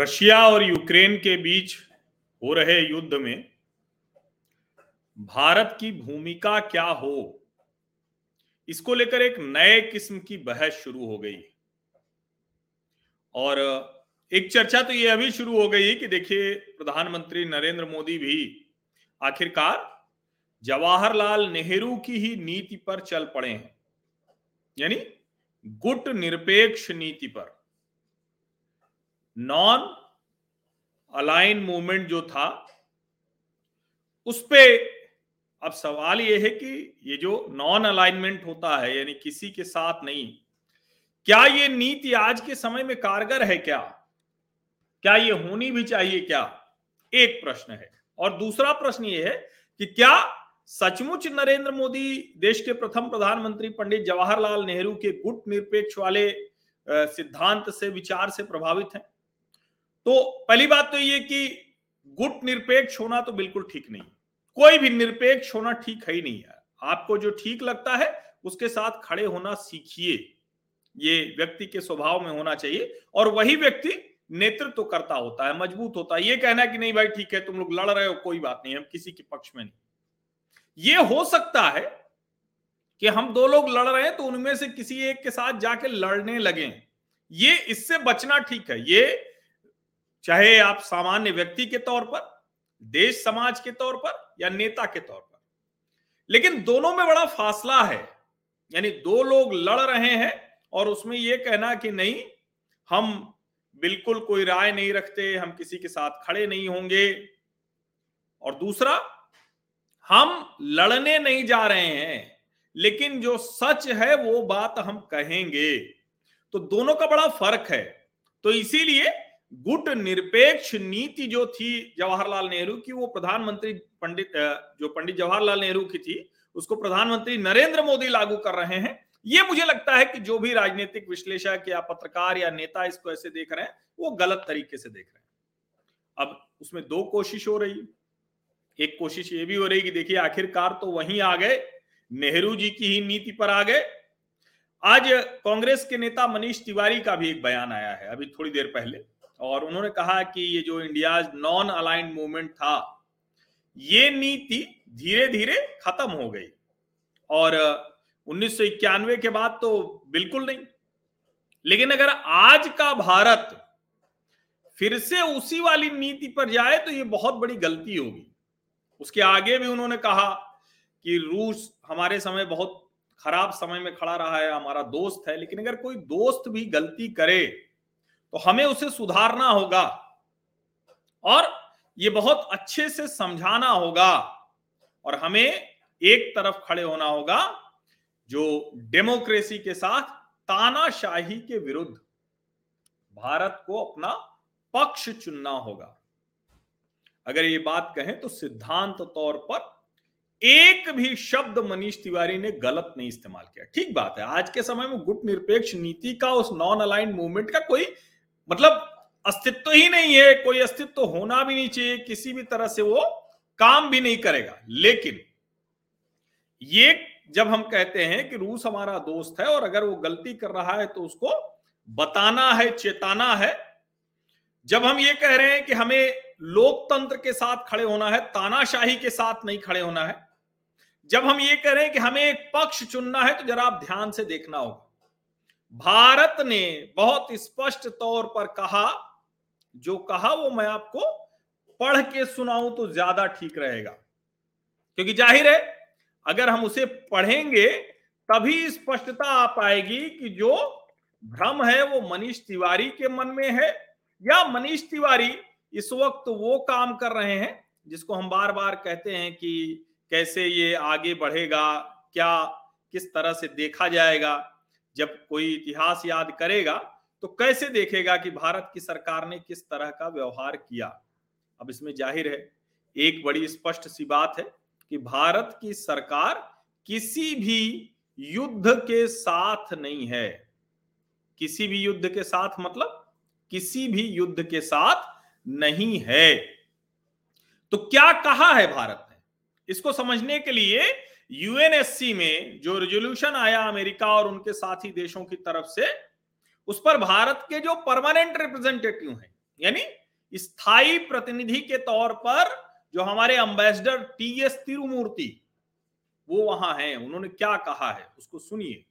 Russia और Ukraine के बीच हो रहे युद्ध में भारत की भूमिका क्या हो? इसको लेकर एक नए किस्म की बहस शुरू हो गई। और एक चर्चा तो ये अभी शुरू हो गई कि देखिए, प्रधानमंत्री नरेंद्र मोदी भी आखिरकार जवाहरलाल नेहरू की ही नीति पर चल पड़े हैं। यानी गुट निरपेक्ष नीति पर। नॉन अलाइन मूवमेंट जो था उस पे अब सवाल यह है कि ये जो नॉन अलाइनमेंट होता है, यानी किसी के साथ नहीं, क्या ये नीति आज के समय में कारगर है क्या? क्या ये होनी भी चाहिए क्या? एक प्रश्न है। और दूसरा प्रश्न ये है कि क्या सचमुच नरेंद्र मोदी देश के प्रथम प्रधानमंत्री पंडित जवाहरलाल नेहरू के गुट निरपेक्ष वाले सिद्धांत से विचार से प्रभावित हैं? तो पहली बात तो ये कि गुट निरपेक्ष होना तो बिल्कुल ठीक नहीं कोई भी निरपेक्ष होना ठीक है ही नहीं है आपको जो ठीक लगता है, उसके साथ खड़े होना सीखिए। ये व्यक्ति के स्वभाव में होना चाहिए और वही व्यक्ति नेतृत्व तो करता होता है, मज़बूत होता है। ये कहना कि नहीं भाई ठीक है, तुम लोग लड़ रहे हो, कोई बात नहीं, हम किसी के पक्ष में नहीं। ये हो सकता है कि हम दो लोग लड़ रहे हैं तो उनमें से किसी एक के साथ जाके लड़ने लगे। ये इससे बचना ठीक है। ये चाहे आप सामान्य व्यक्ति के तौर पर, देश समाज के तौर पर या नेता के तौर पर। लेकिन दोनों में बड़ा फासला है। यानी दो लोग लड़ रहे हैं और उसमें यह कहना कि नहीं, हम बिल्कुल कोई राय नहीं रखते, हम किसी के साथ खड़े नहीं होंगे। और दूसरा, हम लड़ने नहीं जा रहे हैं, लेकिन जो सच है वो बात हम कहेंगे। तो दोनों का बड़ा फ़र्क है। तो इसीलिए गुट निरपेक्ष नीति जो थी जवाहरलाल नेहरू की, वो प्रधानमंत्री पंडित जो पंडित जवाहरलाल नेहरू की थी, उसको प्रधानमंत्री नरेंद्र मोदी लागू कर रहे हैं। ये मुझे लगता है कि जो भी राजनीतिक विश्लेषक या पत्रकार या नेता इसको ऐसे देख रहे हैं, वो गलत तरीके से देख रहे हैं। अब उसमें दो कोशिश हो रही। एक कोशिश ये भी हो रही कि देखिए, आखिरकार तो वहीं आ गए। नेहरू जी की ही नीति पर आ गए। आज कांग्रेस के नेता मनीष तिवारी का भी एक बयान आया है, अभी थोड़ी देर पहले। और उन्होंने कहा कि ये जो इंडिया नॉन अलाइंड मूवमेंट था, ये नीति धीरे धीरे खत्म हो गई। और उन्नीस के बाद तो बिल्कुल नहीं। लेकिन अगर आज का भारत फिर से उसी वाली नीति पर जाए तो ये बहुत बड़ी गलती होगी। उसके आगे भी उन्होंने कहा कि रूस हमारे समय बहुत खराब समय में खड़ा रहा है, हमारा दोस्त है, लेकिन अगर कोई दोस्त भी गलती करे तो हमें उसे सुधारना होगा। और ये बहुत अच्छे से समझाना होगा और हमें एक तरफ़ खड़े होना होगा जो डेमोक्रेसी के साथ तानाशाही के विरुद्ध भारत को अपना पक्ष चुनना होगा। अगर ये बात कहें तो सिद्धांत तौर पर एक भी शब्द मनीष तिवारी ने गलत नहीं इस्तेमाल किया। ठीक बात है, आज के समय में गुट निरपेक्ष नीति का उस नॉन अलाइन मूवमेंट का कोई मतलब अस्तित्व ही नहीं है, कोई अस्तित्व तो होना भी नहीं चाहिए, किसी भी तरह से वो काम भी नहीं करेगा। लेकिन ये जब हम कहते हैं कि रूस हमारा दोस्त है और अगर वो गलती कर रहा है तो उसको बताना है, चेताना है। जब हम ये कह रहे हैं कि हमें लोकतंत्र के साथ खड़े होना है, तानाशाही के साथ नहीं खड़े होना है, जब हम ये कह रहे हैं कि हमें एक पक्ष चुनना है तो जरा आप ध्यान से देखना होगा। भारत ने बहुत स्पष्ट तौर पर कहा, जो कहा वो मैं आपको पढ़ के सुनाऊं तो ज़्यादा ठीक रहेगा। क्योंकि ज़ाहिर है, अगर हम उसे पढ़ेंगे, तभी स्पष्टता आ पाएगी कि जो भ्रम है वो मनीष तिवारी के मन में है, या मनीष तिवारी इस वक्त वो काम कर रहे हैं, जिसको हम बार बार कहते हैं कि कैसे ये आगे बढ़ेगा, क्या, किस तरह से देखा जाएगा। जब कोई इतिहास याद करेगा तो कैसे देखेगा कि भारत की सरकार ने किस तरह का व्यवहार किया? अब इसमें ज़ाहिर है, एक बड़ी स्पष्ट सी बात है कि भारत की सरकार किसी भी युद्ध के साथ नहीं है। किसी भी युद्ध के साथ मतलब किसी भी युद्ध के साथ नहीं है। तो क्या कहा है भारत ने? इसको समझने के लिए यूएनएससी में जो रेजोल्यूशन आया अमेरिका और उनके साथी देशों की तरफ़ से, उस पर भारत के जो परमानेंट रिप्रेजेंटेटिव हैं, यानी स्थायी प्रतिनिधि के तौर पर जो हमारे अंबेसडर टी एस तिरुमूर्ति वो वहाँ हैं, उन्होंने क्या कहा है, उसको सुनिए।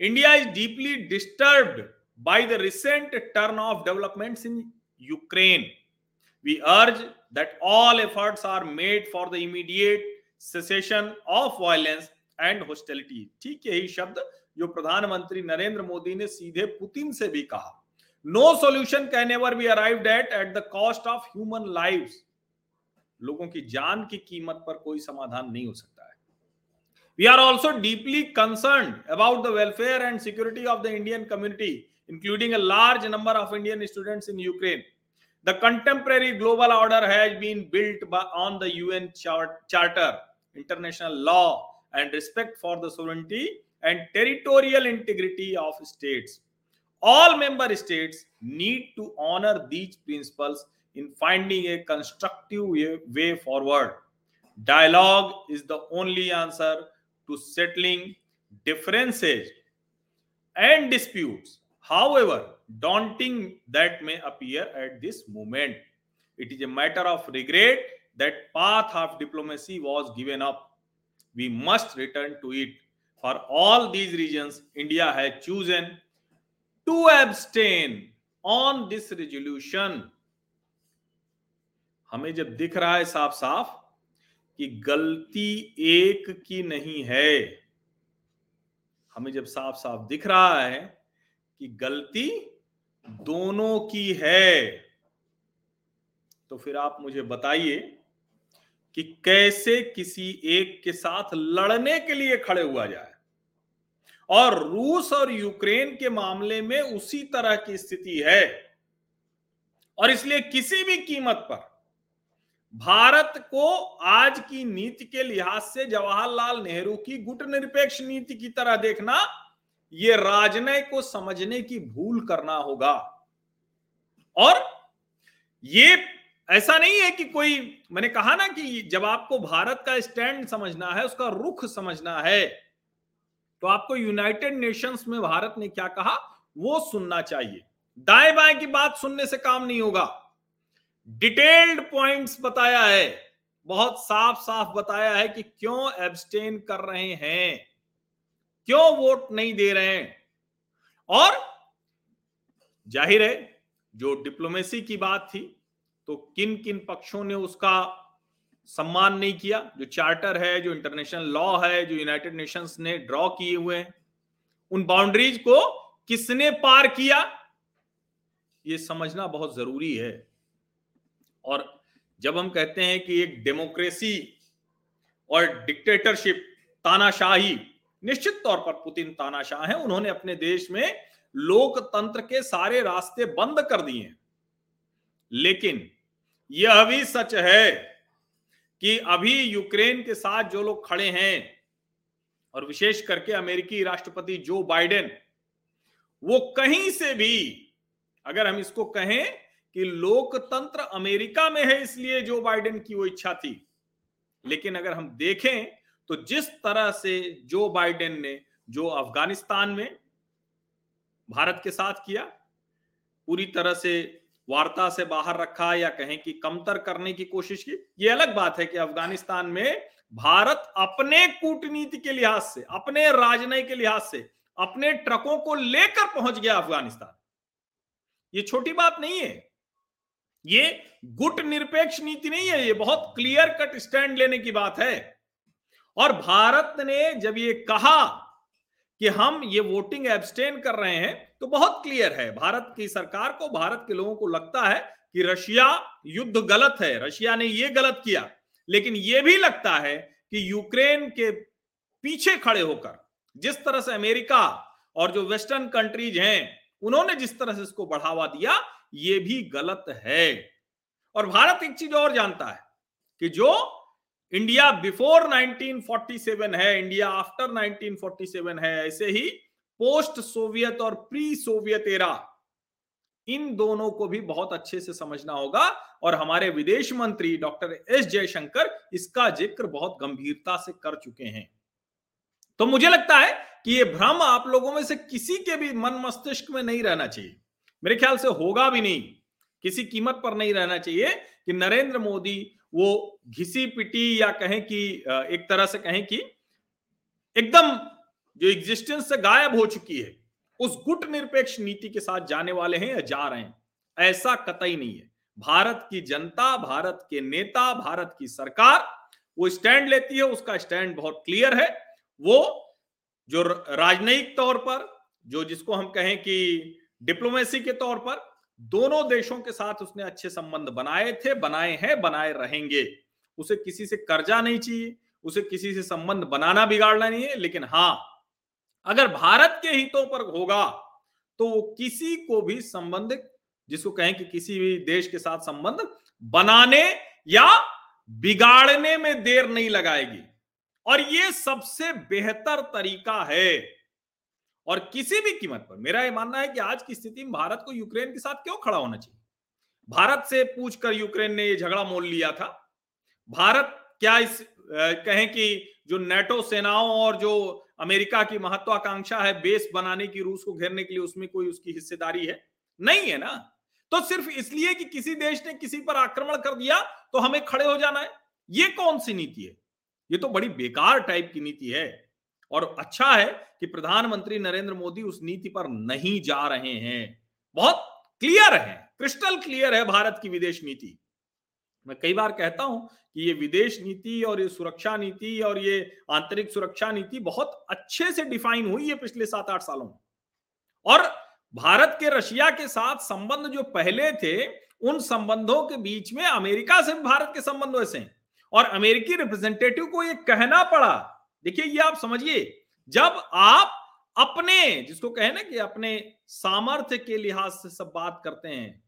India is deeply disturbed by the recent turn of developments in Ukraine we urge that all efforts are made for the immediate cessation of violence and hostility ठीक यही शब्द जो प्रधानमंत्री नरेंद्र मोदी ने सीधे पुतिन से भी कहा। No solution can ever be arrived at at the cost of human lives लोगों की जान की कीमत पर कोई समाधान नहीं हो सकता है। We are also deeply concern about the welfare and security of the Indian community including a large number of Indian students in Ukraine contemporary global order has been built by, on the UN Charter, international law, and respect for the sovereignty and territorial integrity of states. All member states need to honor these principles in finding a constructive way, forward. Dialogue is the only answer to settling differences and disputes, however daunting that may appear at this moment. It is a matter of regret that path of diplomacy was given up. We must return to it. For all these reasons, India has chosen to abstain on this resolution. हमें जब दिख रहा है साफ़ साफ़ कि गलती एक की नहीं है हमें जब साफ़ साफ़ दिख रहा है कि गलती दोनों की है तो फिर आप मुझे बताइए कि कैसे किसी एक के साथ लड़ने के लिए खड़े हुआ जाए। और रूस और यूक्रेन के मामले में उसी तरह की स्थिति है। और इसलिए किसी भी कीमत पर भारत को आज की नीति के लिहाज से जवाहरलाल नेहरू की गुट निरपेक्ष नीति की तरह देखना, ये राजनय को समझने की भूल करना होगा। और ये ऐसा नहीं है कि कोई, मैंने कहा ना कि जब आपको भारत का स्टैंड समझना है, उसका रुख समझना है तो आपको यूनाइटेड नेशंस में भारत ने क्या कहा? वो सुनना चाहिए। दाएँ बाएँ की बात सुनने से काम नहीं होगा। डिटेल्ड पॉइंट्स बताया है, बहुत साफ़ साफ़ बताया है कि क्यों एब्सटेन कर रहे हैं, क्यों वोट नहीं दे रहे हैं। और ज़ाहिर है, जो डिप्लोमेसी की बात थी तो किन किन पक्षों ने उसका सम्मान नहीं किया? जो चार्टर है, जो इंटरनेशनल लॉ है, जो यूनाइटेड नेशंस ने ड्रॉ किए हुए हैं, उन बाउंड्रीज को किसने पार किया? ये समझना बहुत ज़रूरी है। और जब हम कहते हैं कि एक डेमोक्रेसी और डिक्टेटरशिप तानाशाही, निश्चित तौर पर पुतिन तानाशाह हैं, उन्होंने अपने देश में लोकतंत्र के सारे रास्ते बंद कर दिए हैं। लेकिन यह भी सच है कि अभी यूक्रेन के साथ जो लोग खड़े हैं और विशेष करके अमेरिकी राष्ट्रपति जो बाइडेन, वो कहीं से भी, अगर हम इसको कहें कि लोकतंत्र अमेरिका में है इसलिए जो बाइडेन की वो इच्छा थी। लेकिन अगर हम देखें तो जिस तरह से जो बाइडेन ने, जो अफ़गानिस्तान में भारत के साथ किया, पूरी तरह से वार्ता से बाहर रखा या कहें कि कमतर करने की कोशिश की, ये अलग बात है कि अफ़गानिस्तान में भारत अपने कूटनीति के लिहाज से, अपने राजनय के लिहाज से, अपने ट्रकों को लेकर पहुँच गया अफ़गानिस्तान। ये छोटी बात नहीं है। ये गुट निरपेक्ष नीति नहीं है, ये बहुत क्लियर कट स्टैंड लेने की बात है। और भारत ने जब ये कहा कि हम ये वोटिंग एब्सटेन कर रहे हैं तो बहुत क्लियर है। भारत की सरकार को, भारत के लोगों को लगता है कि रशिया युद्ध गलत है। रशिया ने ये गलत किया। लेकिन ये भी लगता है कि यूक्रेन के पीछे खड़े होकर, जिस तरह से अमेरिका और जो वेस्टर्न कंट्रीज़ हैं, उन्होंने जिस तरह से इसको बढ़ावा दिया, ये भी गलत है। और भारत एक चीज़ और जानता है कि जो इंडिया बिफोर 1947 है इंडिया आफ्टर 1947 है, ऐसे ही पोस्ट सोवियत और प्री सोवियत एरा इन दोनों को भी बहुत अच्छे से समझना होगा। और हमारे विदेश मंत्री डॉक्टर एस जयशंकर इसका ज़िक्र बहुत गंभीरता से कर चुके हैं। तो मुझे लगता है कि ये भ्रम आप लोगों में से किसी के भी मन मस्तिष्क में नहीं रहना चाहिए। मेरे ख्याल से होगा भी नहीं। किसी कीमत पर नहीं रहना चाहिए कि नरेंद्र मोदी वो घिसी पिटी या कहें कि एक तरह से कहें कि एकदम जो एग्जिस्टेंस से गायब हो चुकी है, उस गुट निरपेक्ष नीति के साथ जाने वाले हैं या जा रहे हैं, ऐसा कतई नहीं है। भारत की जनता, भारत के नेता, भारत की सरकार, वो स्टैंड लेती है, उसका स्टैंड बहुत क्लियर है। वो जो राजनयिक तौर पर, जो जिसको हम कहें कि डिप्लोमेसी के तौर पर दोनों देशों के साथ उसने अच्छे संबंध बनाए थे, बनाए हैं, बनाए रहेंगे। उसे किसी से कर्जा नहीं चाहिए, उसे किसी से संबंध बनाना बिगाड़ना नहीं है, लेकिन हाँ अगर भारत के हितों पर होगा तो वो किसी को भी संबंध, जिसको कहें कि किसी भी देश के साथ संबंध बनाने या बिगाड़ने में देर नहीं लगाएगी। और ये सबसे बेहतर तरीका है। और किसी भी कीमत पर। मेरा यह मानना है कि आज की स्थिति में भारत को यूक्रेन के साथ क्यों खड़ा होना चाहिए? भारत से पूछकर यूक्रेन ने यह झगड़ा मोल लिया था। भारत क्या इस कहें कि जो नेटो सेनाओं और जो अमेरिका की महत्वाकांक्षा है बेस बनाने की, रूस को घेरने के लिए उसमें कोई उसकी हिस्सेदारी है? नहीं है ना? तो सिर्फ़ इसलिए कि किसी देश ने किसी पर आक्रमण कर दिया तो हमें खड़े हो जाना है? ये कौन सी नीति है? ये तो बड़ी बेकार टाइप की नीति है। और अच्छा है कि प्रधानमंत्री नरेंद्र मोदी उस नीति पर नहीं जा रहे हैं। बहुत क्लियर है, क्रिस्टल क्लियर है भारत की विदेश नीति। मैं कई बार कहता हूँ कि ये विदेश नीति और ये सुरक्षा नीति और ये आंतरिक सुरक्षा नीति बहुत अच्छे से डिफाइन हुई है पिछले सात आठ सालों में। और भारत के रशिया के साथ संबंध जो पहले थे, उन संबंधों के बीच में अमेरिका से भारत के संबंध वैसे हैं। और अमेरिकी रिप्रेजेंटेटिव को ये कहना पड़ा देखिए, ये आप समझिए, जब आप अपने, जिसको कहे ना कि अपने सामर्थ्य के लिहाज से सब बात करते हैं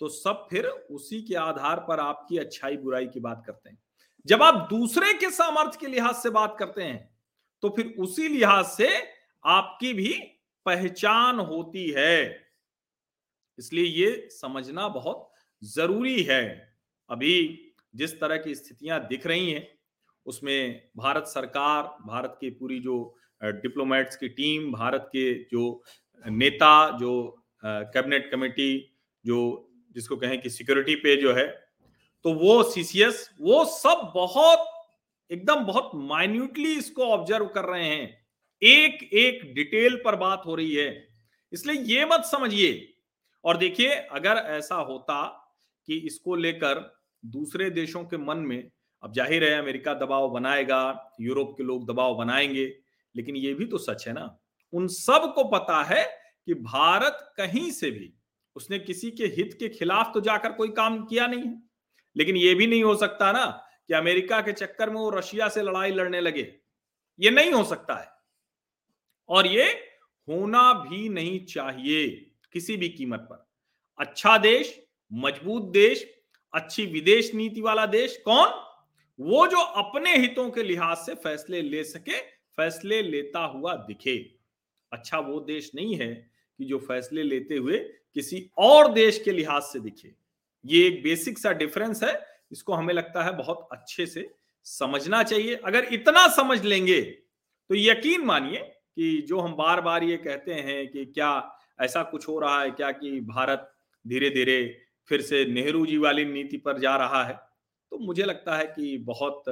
तो सब फिर उसी के आधार पर आपकी अच्छाई, बुराई की बात करते हैं। जब आप दूसरे के सामर्थ्य के लिहाज से बात करते हैं तो फिर उसी लिहाज से आपकी भी पहचान होती है। इसलिए ये समझना बहुत ज़रूरी है। अभी जिस तरह की स्थितियाँ दिख रही हैं उसमें भारत सरकार, भारत की पूरी जो डिप्लोमेट्स की टीम भारत के जो नेता, जो कैबिनेट कमेटी जो जिसको कहें कि सिक्योरिटी पे जो है तो वो सीसीएस वो सब बहुत, एकदम बहुत माइन्यूटली इसको ऑब्ज़र्व कर रहे हैं। एक एक डिटेल पर बात हो रही है। इसलिए ये मत समझिए। और देखिए, अगर ऐसा होता कि इसको लेकर दूसरे देशों के मन में अब ज़ाहिर है, अमेरिका दबाव बनाएगा, यूरोप के लोग दबाव बनाएँगे, लेकिन ये भी तो सच है ना। उन सबको पता है कि भारत कहीं से भी, उसने किसी के हित के खिलाफ तो जाकर कोई काम किया नहीं है। लेकिन यह भी नहीं हो सकता ना कि अमेरिका के चक्कर में वो रशिया से लड़ाई लड़ने लगे। ये नहीं हो सकता है। और ये होना भी नहीं चाहिए किसी भी कीमत पर। अच्छा देश, मज़बूत देश, अच्छी विदेश नीति वाला देश कौन? वो जो अपने हितों के लिहाज से फैसले ले सके, फैसले लेता हुआ दिखे। अच्छा वो देश नहीं है कि जो फैसले लेते हुए किसी और देश के लिहाज से दिखे। ये एक बेसिक सा डिफरेंस है, इसको हमें लगता है बहुत अच्छे से समझना चाहिए। अगर इतना समझ लेंगे तो यकीन मानिए कि जो हम बार बार ये कहते हैं कि क्या ऐसा कुछ हो रहा है क्या कि भारत धीरे धीरे फिर से नेहरू जी वाली नीति पर जा रहा है तो मुझे लगता है कि बहुत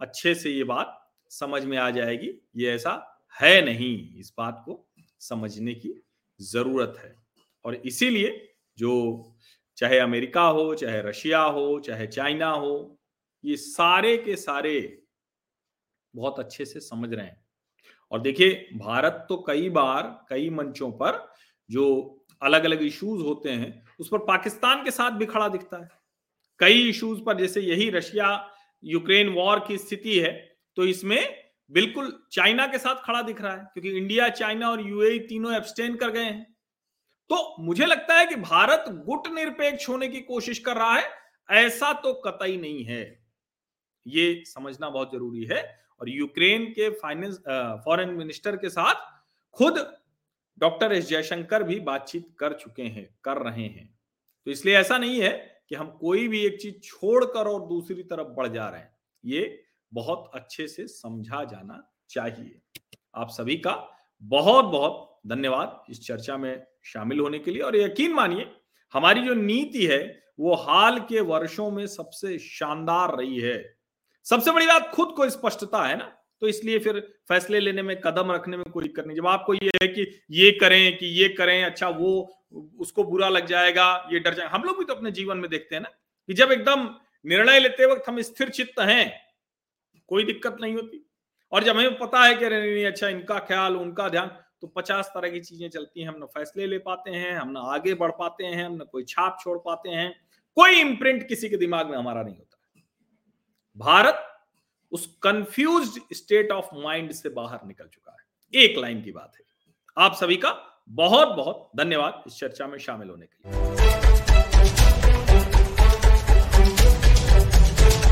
अच्छे से ये बात समझ में आ जाएगी। ये ऐसा है नहीं इस बात को समझने की ज़रूरत है। और इसीलिए जो चाहे अमेरिका हो, चाहे रशिया हो, चाहे चाइना हो, ये सारे के सारे बहुत अच्छे से समझ रहे हैं। और देखिए, भारत तो कई बार, कई मंचों पर जो अलग अलग इश्यूज़ होते हैं, उस पर पाकिस्तान के साथ भी खड़ा दिखता है। कई इश्यूज़ पर, जैसे यही रशिया यूक्रेन वॉर की स्थिति है तो इसमें बिल्कुल चाइना के साथ खड़ा दिख रहा है, क्योंकि इंडिया, चाइना और यूएई तीनों एब्सटेन कर गए हैं। तो मुझे लगता है कि भारत गुट निरपेक्ष होने की कोशिश कर रहा है, ऐसा तो कतई नहीं है। ये समझना बहुत ज़रूरी है, और यूक्रेन के फाइनेंस फॉरेन मिनिस्टर के साथ खुद डॉक्टर एस जयशंकर भी बातचीत कर चुके हैं, कर रहे हैं। तो इसलिए ऐसा नहीं है कि हम कोई भी एक चीज़ छोड़कर और दूसरी तरफ़ बढ़ जा रहे हैं। ये बहुत अच्छे से समझा जाना चाहिए। आप सभी का बहुत बहुत धन्यवाद इस चर्चा में शामिल होने के लिए। और यकीन मानिए, हमारी जो नीति है, वो हाल के वर्षों में सबसे शानदार रही है। सबसे बड़ी बात खुद को स्पष्टता है ना? तो इसलिए फिर फैसले लेने में, कदम रखने में कोई दिक्कत नहीं। जब आपको ये है कि ये करें, कि ये करें अच्छा वो, उसको बुरा लग जाएगा, ये डर जाएगा हम लोग भी तो अपने जीवन में देखते हैं ना, कि जब एकदम निर्णय लेते वक्त हम स्थिर चित्त हैं, कोई दिक्कत नहीं होती। और जब हमें पता है कि अरे नहीं अच्छा इनका ख्याल, उनका ध्यान तो पचास तरह की चीज़ें चलती हैं। हम ना फैसले ले पाते हैं, हम ना आगे बढ़ पाते हैं, हम ना कोई छाप छोड़ पाते हैं। कोई इम्प्रिंट किसी के दिमाग में हमारा नहीं होता। भारत उस कंफ्यूज स्टेट ऑफ़ माइंड से बाहर निकल चुका है। एक लाइन की बात है। आप सभी का बहुत बहुत धन्यवाद इस चर्चा में शामिल होने के लिए।